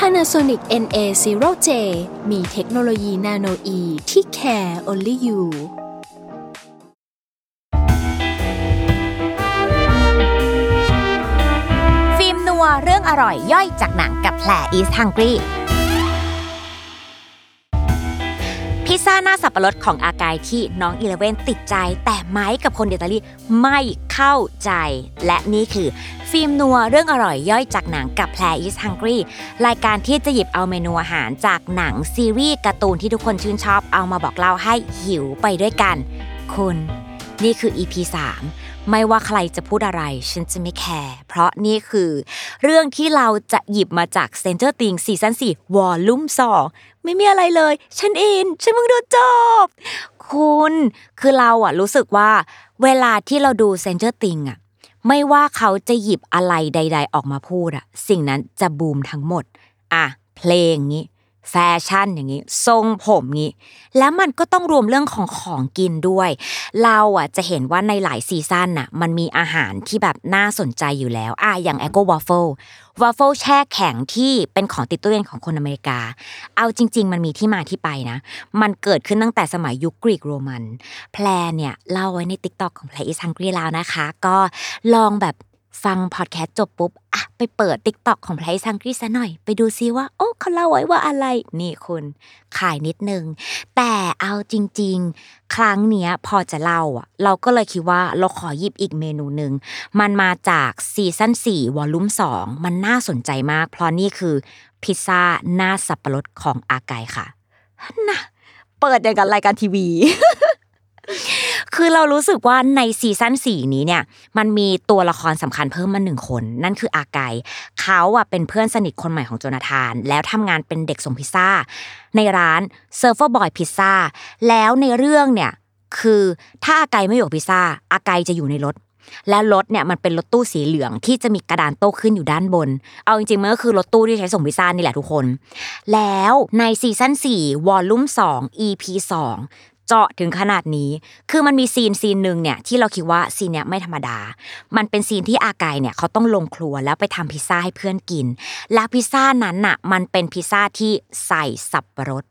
Panasonic NA0J มีเทคโนโลยีนาโนอีที่ care only you ฟิล์มนัวเรื่องอร่อยย่อยจากหนังกับแผลอีสทังก พิซซ่าหน้าสับปะรดของอากายที่น้องอีเลเวนติดใจ แต่ไม้กับคนอิตาลีไม่เข้าใจ และนี่คือ ฟิล์มนัวเรื่องอร่อยย่อยจากหนังกับแพรอีส t ังก r ีรายการที่จะหยิบเอาเมนูอาหารจากหนังซีรีส์การ์ตูนที่ทุกคนชื่นชอบเอามาบอกเล่าให้หิวไปด้วยกัน คุณ นี่คือ EP 3ไม่ว่าใครจะพูดอะไร ฉันจะไม่แคร์ เพราะนี่คือ เรื่องที่เราจะหยิบมาจาก c e n t e r Things ซีซั่น4 Volume 2 ไม่มีอะไรเลย ฉันอิน ฉันเพิ่งดูจบ คุณ คือเราอะรู้สึกว่า เวลาที่เราดู Stranger Things อะไม่ว่าเขาจะหยิบอะไรใด ๆ ออกมาพูดอะสิ่งนั้นจะบูมทั้งหมด อะ เพลงนี้ แฟชั่นอย่างนี้ ทรงผมงี้ แล้วมันก็ต้องรวมเรื่องของของกินด้วย เราอะจะเห็นว่าในหลายซีซั่นน่ะมันมีอาหารที่แบบน่าสนใจอยู่แล้วอะอย่าง Eggo วาฟเฟิลวาฟเฟิลแช่แข็งที่เป็นของติดตู้เย็นของคนอเมริกา เอาจริง ๆ มันมีที่มาที่ไปนะ มันเกิดขึ้นตั้งแต่สมัยยุคกรีกโรมัน แพร์เนี่ยเล่าไว้ใน TikTok ของ Pear is Hungry แล้วนะคะ ก็ลองแบบ ฟังพอดแคสต์จบปุ๊บอะไปเปิด TikTok ของ Pear is Hungry ซะหน่อย ไปดูซิว่า โอ้เขาเล่าไว้ว่าอะไร นี่คุณ ขายนิดนึง แต่เอาจริง ๆ ครั้งเนี้ยพอจะเล่าอะเราก็เลยคิดว่าเราขอหยิบอีกเมนูหนึ่ง มันมาจากซีซั่น4 volume 2 มันน่าสนใจมาก เพราะนี่คือพิซซ่าหน้าสับปะรดของอากายค่ะนะเปิดอย่างกับรายการทีวี คือเรารู้สึกว่าในซีซั่นสี่นี้เนี่ยมันมีตัวละครสำคัญเพิ่มมาหนึ่งคน นั่นคืออาไกเขาอะเป็นเพื่อนสนิทคนใหม่ของโจนาธาน แล้วทำงานเป็นเด็กส่งพิซซ่า ในร้าน Surfer Boy Pizza แล้วในเรื่องเนี่ยคือถ้าอาไกไม่อยู่พิซซ่าอาไกจะอยู่ในรถและรถเนี่ยมันเป็นรถตู้สีเหลืองที่จะมีกระดานโต้คลื่นอยู่ด้านบน เอาจริงๆมันก็คือรถตู้ที่ใช้ส่งพิซซ่านี่แหละทุกคน แล้วในซีซั่น4วอลลุ่ม2 EP 2 เจาะถึงขนาดนี้ คือมันมีซีนซีนหนึ่งเนี่ยที่เราคิดว่าซีนเนี้ยไม่ธรรมดา มันเป็นซีนที่อากายเนี่ยเขาต้องลงครัวแล้วไปทำพิซซ่าให้เพื่อนกิน แล้วพิซซ่านั้นน่ะมันเป็นพิซซ่าที่ใส่สับปะรด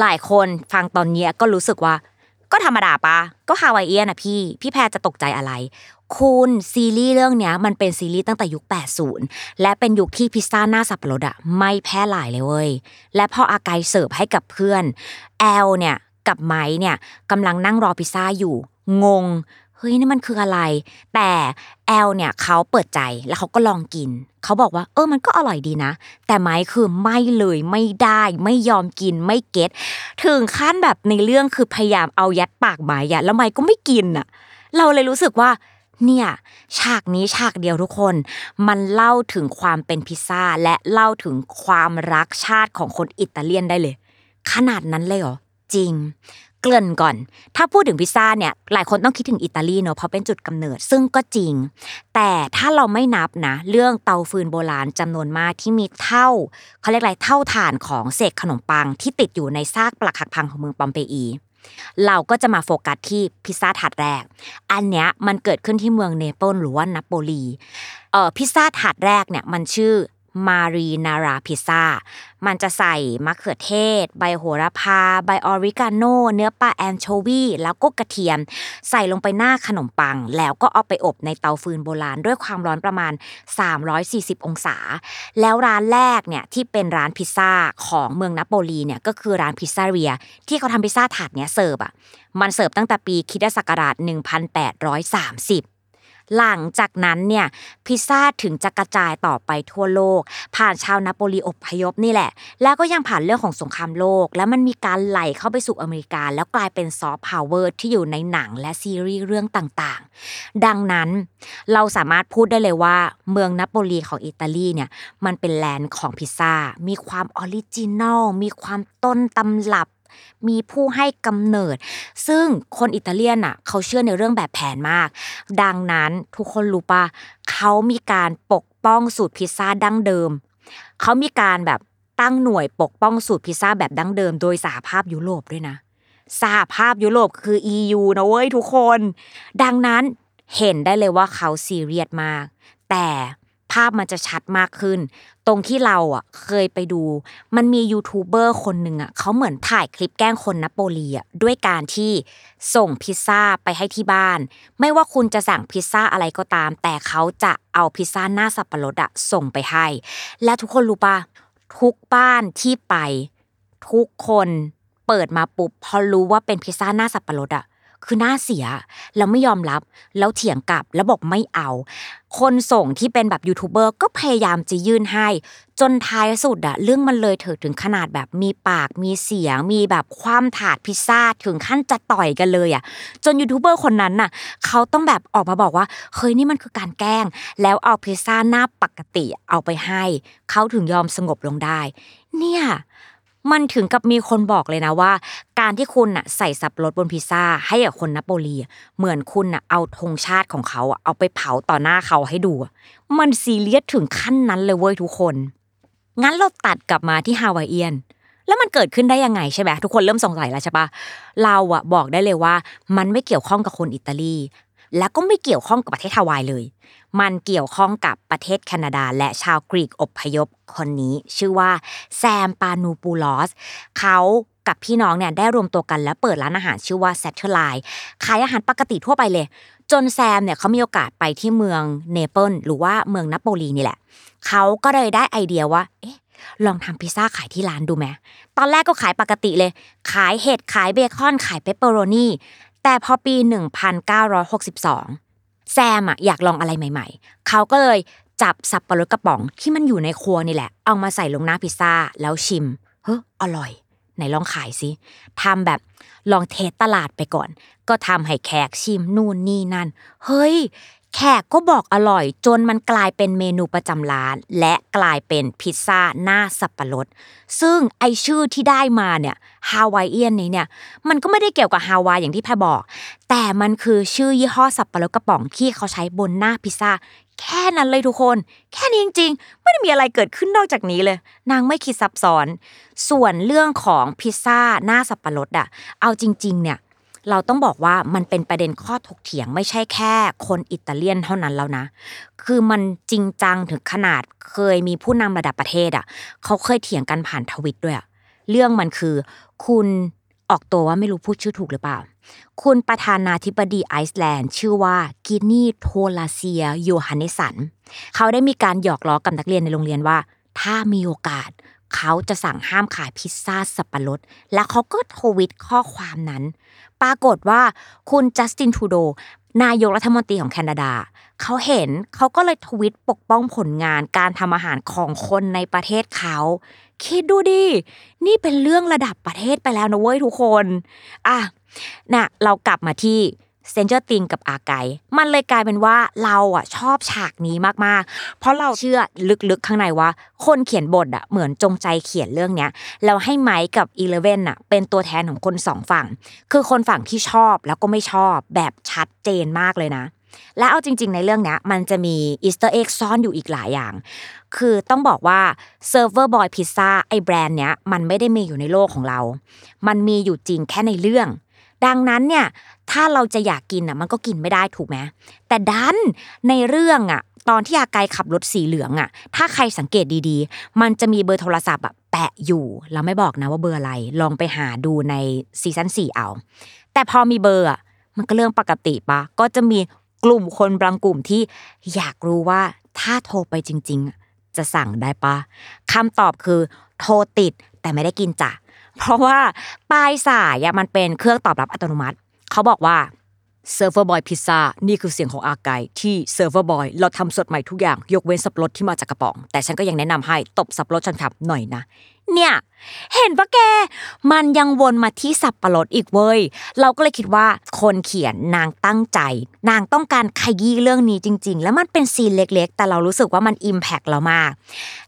หลายคนฟังตอนนี้ก็รู้สึกว่า ก็ธรรมดาปะก็ Hawaiian อะพี่ พี่แพร์จะตกใจอะไรคุณซีรีส์เรื่องเนี้ยมันเป็นซีรีส์ตั้งแต่ยุค 80 และเป็นยุคที่พิซซ่าหน้าสับปะรดอะไม่แพร่หลายเลยเว้ย และพออากายเสิร์ฟให้กับเพื่อนแอลเนี่ย กับไมค์เนี่ยกำลังนั่งรอพิซซ่าอยู่ งง เฮ้ยนี่มันคืออะไร แต่แอลเนี่ยเขาเปิดใจแล้วเขาก็ลองกิน เขาบอกว่าเออมันก็อร่อยดีนะ แต่ไม้คือไม่เลยไม่ได้ไม่ยอมกินไม่เก็ตถึงขั้นแบบในเรื่องคือพยายามเอายัดปากไม้อะแล้วไม้ก็ไม่กินอะเราเลยรู้สึกว่าเนี่ยฉากนี้ฉากเดียวทุกคน มันเล่าถึงความเป็นพิซซ่าและเล่าถึงความรักชาติของคนอิตาเลียนได้เลย ขนาดนั้นเลยเหรอ จริง เกริ่นก่อน ถ้าพูดถึงพิซซ่าเนี่ยหลายคนต้องคิดถึงอิตาลีเนาะเพราะเป็นจุดกำเนิดซึ่งก็จริง แต่ถ้าเราไม่นับนะ เรื่องเตาฟืนโบราณจำนวนมากที่มีเถ้าเขาเรียกอะไรเถ้าถ่านของเศษขนมปังที่ติดอยู่ในซากปรักหักพังของเมืองปอมเปอีเราก็จะมาโฟกัสที่พิซซ่าถาดแรก อันเนี้ยมันเกิดขึ้นที่เมืองเนเปิลหรือว่านาโปลี เอ่อพิซซ่าถาดแรกเนี่ยมันชื่อ Marinara pizza มันจะใส่มะเขือเทศ ใบโหระพา ใบออริกาโน เนื้อปลาแอนโชวีแล้วก็กระเทียม ใส่ลงไปหน้าขนมปัง แล้วก็เอาไปอบในเตาฟืนโบราณด้วยความร้อนประมาณ 340 องศา แล้วร้านแรกเนี่ยที่เป็นร้านพิซซ่าของเมืองนาโปลีเนี่ยก็คือร้าน pizzeria ที่เขาทำพิซซ่าถาดเนี้ยเสิร์ฟอะมันเสิร์ฟตั้งแต่ปีคริสต์ศักราช1830 หลังจากนั้นเนี่ยพิซซ่าถึงจะกระจายต่อไปทั่วโลก ผ่านชาวนาโปลีอพยพนี่แหละ แล้วก็ยังผ่านเรื่องของสงครามโลก แล้วมันมีการไหลเข้าไปสู่อเมริกา แล้วกลายเป็นซอฟต์พาวเวอร์ที่อยู่ในหนังและซีรีส์เรื่องต่างๆ ดังนั้นเราสามารถพูดได้เลยว่า เมืองนาโปลีของอิตาลีเนี่ยมันเป็น land ของพิซซ่ามีความ original มีความต้นตำรับ มีผู้ให้กำเนิด ซึ่งคนอิตาเลียนอะเขาเชื่อในเรื่องแบบแผนมาก ดังนั้นทุกคนรู้ปะเขามีการปกป้องสูตรพิซซ่าดั้งเดิม เขามีการแบบตั้งหน่วยปกป้องสูตรพิซซ่าแบบดั้งเดิม โดยสหภาพยุโรปด้วยนะสหภาพยุโรปคือ EU นะเว้ยทุกคน ดังนั้นเห็นได้เลยว่าเขาซีเรียสมาก แต่ ภาพมันจะชัดมากขึ้น ตรงที่เราอะเคยไปดู มันมียูทูบเบอร์คนหนึ่งอะเขาเหมือนถ่ายคลิปแกล้งคนนโปลีอะด้วยการที่ส่งพิซซ่าไปให้ที่บ้าน ไม่ว่าคุณจะสั่งพิซซ่าอะไรก็ตาม แต่เขาจะเอาพิซซ่าหน้าสับปะรดอะส่งไปให้ และทุกคนรู้ปะทุกบ้านที่ไป ทุกคนเปิดมาปุ๊บพอรู้ว่าเป็นพิซซ่าหน้าสับปะรดอะ คือหน้าเสียแล้วไม่ยอมรับ แล้วเถียงกลับแล้วบอกไม่เอา คนส่งที่เป็นแบบยูทูบเบอร์ก็พยายามจะยื่นให้ จนท้ายสุดอะเรื่องมันเลยเถิดถึงขนาดแบบมีปากมีเสียง มีแบบความถาดพิซซ่าถึงขั้นจะต่อยกันเลยอะจนยูทูบเบอร์คนนั้นน่ะเขาต้องแบบออกมาบอกว่าเฮ้ยนี่มันคือการแกล้ง แล้วเอาพิซซ่าหน้าปกติเอาไปให้เขาถึงยอมสงบลงได้ เนี่ย มันถึงกับมีคนบอกเลยนะว่า การที่คุณน่ะใส่สับปะรดบนพิซซ่าให้กับคนนโปลีเหมือนคุณน่ะเอาธงชาติของเขาเอาไปเผาต่อหน้าเขาให้ดู มันซีเรียสถึงขั้นนั้นเลยเว้ยทุกคน งั้นเราตัดกลับมาที่ฮาวายเอียน แล้วมันเกิดขึ้นได้ยังไงใช่ไหมทุกคนเริ่มสงสัยแล้วใช่ปะเราอะบอกได้เลยว่า มันไม่เกี่ยวข้องกับคนอิตาลี และก็ไม่เกี่ยวข้องกับประเทศฮาวายเลย มันเกี่ยวข้องกับประเทศแคนาดา และชาวกรีกอพยพคนนี้ ชื่อว่าแซมปาโนปูลอสเขากับพี่น้องเนี่ยได้รวมตัวกันแล้วเปิดร้านอาหารชื่อว่า Satellite ขายอาหารปกติทั่วไปเลย จนแซมเนี่ยเขามีโอกาสไปที่เมืองเนเปิลหรือว่าเมืองนาโปลีนี่แหละเขาก็เลยได้ไอเดียว่า เอ๊ะ ลองทำพิซซ่าขายที่ร้านดูไหมตอนแรกก็ขายปกติเลย ขายเห็ดขายเบคอนขายเปปเปอโรนี แต่พอปี 1962 แซมอะอยากลองอะไรใหม่ ๆ เขาก็เลยจับสับปะรดกระป๋องที่มันอยู่ในครัวนี่แหละ เอามาใส่ลงหน้าพิซซ่าแล้วชิม เฮ้ออร่อย ไหนลองขายสิทำแบบลอง test ตลาดไปก่อน ก็ทำให้แขกชิมนู่นนี่นั่น เฮ้ย แขกก็บอกอร่อยจนมันกลายเป็นเมนูประจำร้าน และกลายเป็นพิซซ่าหน้าสับปะรด ซึ่งไอชื่อที่ได้มาเนี่ยฮาวายเอียนนี้เนี่ยมันก็ไม่ได้เกี่ยวกับฮาวายอย่างที่แพรบอก แต่มันคือชื่อยี่ห้อสับปะรดกระป๋องที่เขาใช้บนหน้าพิซซ่าแค่นั้นเลยทุกคน แค่นี้จริงๆ ไม่ได้มีอะไรเกิดขึ้นนอกจากนี้เลย นางไม่คิดซับซ้อน ส่วนเรื่องของพิซซ่าหน้าสับปะรดอะเอาจริง ๆ เนี่ย เราต้องบอกว่ามันเป็นประเด็นข้อถกเถียงไม่ใช่แค่คนอิตาเลียนเท่านั้นแล้วนะ คือมันจริงจังถึงขนาดเคยมีผู้นำระดับประเทศอะเขาเคยเถียงกันผ่านทวิตด้วยอะเรื่องมันคือ คุณออกตัวว่าไม่รู้พูดชื่อถูกหรือเปล่า คุณประธานาธิบดีไอซ์แลนด์ ชื่อว่ากินีโทลาเซียโยฮันเนสัน เขาได้มีการหยอกล้อกับนักเรียนในโรงเรียนว่า ถ้ามีโอกาส เขาจะสั่งห้ามขายพิซซ่าสับปะรด และเขาก็ทวิตข้อความนั้น ปรากฏว่าคุณจัสตินทูโด นายกรัฐมนตรีของแคนาดา เขาเห็นเขาก็เลยทวิตปกป้องผลงานการทำอาหารของคนในประเทศเขา คิดดูดิ นี่เป็นเรื่องระดับประเทศไปแล้วนะเว้ยทุกคน อะน่ะเรากลับมาที่ เซนเจอร์ติงกับอาไกมันเลยกลายเป็นว่าเราอะชอบฉากนี้มากๆ เพราะเราเชื่อลึกๆข้างในว่า คนเขียนบทอะเหมือนจงใจเขียนเรื่องเนี้ยแล้วให้ไมค์กับอีเลเว่นอะเป็นตัวแทนของคนสองฝั่ง คือคนฝั่งที่ชอบแล้วก็ไม่ชอบแบบชัดเจนมากเลยนะ และเอาจริง ๆ ในเรื่องเนี้ยมันจะมี Easter egg ซ่อนอยู่อีกหลายอย่าง คือต้องบอกว่า Surfer Boy Pizza ไอแบรนด์เนี้ยมันไม่ได้มีอยู่ในโลกของเรา มันมีอยู่จริงแค่ในเรื่อง ดังนั้นเนี่ยถ้าเราจะอยากกินอะมันก็กินไม่ได้ถูกไหมแต่ดันในเรื่องอะตอนที่อากายขับรถสีเหลืองอะ ถ้าใครสังเกตดีๆ มันจะมีเบอร์โทรศัพท์อะแปะอยู่เราไม่บอกนะว่าเบอร์อะไรลองไปหาดูในซีซั่นสี่เอา แต่พอมีเบอร์อะมันก็เรื่องปกติปะก็จะมีกลุ่มคนบางกลุ่มที่อยากรู้ว่าถ้าโทรไปจริง ๆ จะสั่งได้ปะคำตอบคือ โทรติดแต่ไม่ได้กินจ้ะ เพราะว่าปลายสายมันเป็นเครื่องตอบรับอัตโนมัติ เขาบอกว่า Surfer Boy Pizza นี่คือเสียงของ Argyle ที่ Surfer Boy เราทำสดใหม่ทุกอย่าง ยกเว้นสับปะรดที่มาจากกระป๋อง แต่ฉันก็ยังแนะนำให้ตบสับปะรดฉันครับหน่อยนะ เนี่ย เห็นปะแก มันยังวนมาที่สับปะรดอีกเว้ย เราก็เลยคิดว่าคนเขียนนางตั้งใจ นางต้องการขยี้เรื่องนี้จริง ๆ แล้วมันเป็นซีนเล็กๆ แต่เรารู้สึกว่ามัน impact เรามาก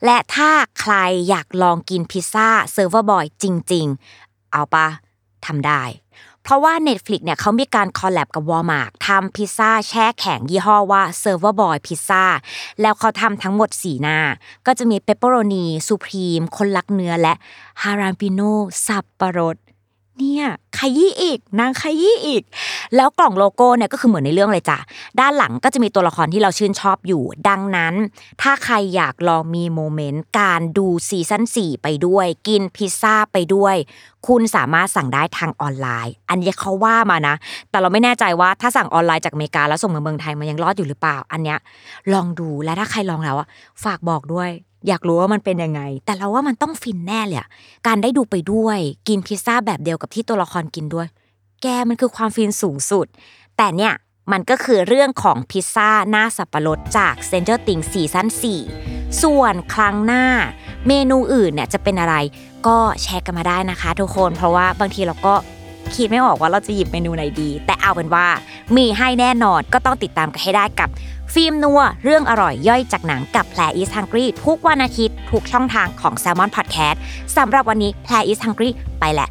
และถ้าใครอยากลองกินพิซซ่า Surfer Boy จริง ๆ เอาปะทำได้ เพราะว่า Netflix เนี่ยเขามีการ collab กับ Walmart ทำพิซซ่าแช่แข็งยี่ห้อว่า Surfer Boy Pizza แล้วเขาทำทั้งหมด 4 หน้า ก็จะมี pepperoni supreme คนรักเนื้อและ jalapeno สับปะรดเนี่ยขยี้อีกนางขยี้อีก แล้วกล่องโลโก้เนี่ยก็คือเหมือนในเรื่องเลยจ้ะด้านหลังก็จะมีตัวละครที่เราชื่นชอบอยู่ ดังนั้น ถ้าใครอยากลองมี moment การดู season 4ไปด้วย กินพิซซ่าไปด้วย คุณสามารถสั่งได้ทางออนไลน์ อันนี้เขาว่ามานะ แต่เราไม่แน่ใจว่าถ้าสั่งออนไลน์จากอเมริกาแล้วส่งมาเมืองไทยมันยังรอดอยู่หรือเปล่า อันเนี้ยลองดูและถ้าใครลองแล้วอะฝากบอกด้วยอยากรู้ว่ามันเป็นยังไง แต่เราว่ามันต้องฟินแน่เลยการได้ดูไปด้วย กินพิซซ่าแบบเดียวกับที่ตัวละครกินด้วย แกมันคือความฟินสูงสุด แต่เนี่ยมันก็คือเรื่องของพิซซ่าหน้าสับปะรดจาก Stranger Things ซีซั่น4ส่วนครั้งหน้า เมนูอื่นเนี่ยจะเป็นอะไรก็แชร์กันมาได้นะคะ ทุกคนเพราะว่าบางทีเราก็คิดไม่ออกว่าเราจะหยิบเมนูไหนดี แต่เอาเป็นว่ามีให้แน่นอนก็ต้องติดตามกันให้ได้กับ ฟิล์มนัว เรื่องอร่อยย่อยจากหนังกับแพรอีสฮังกรีทุกวันอาทิตย์ทุกช่องทางของ s ซ l m o n Podcast สำหรับวันนี้แพรอีสฮังกรีไปแหละ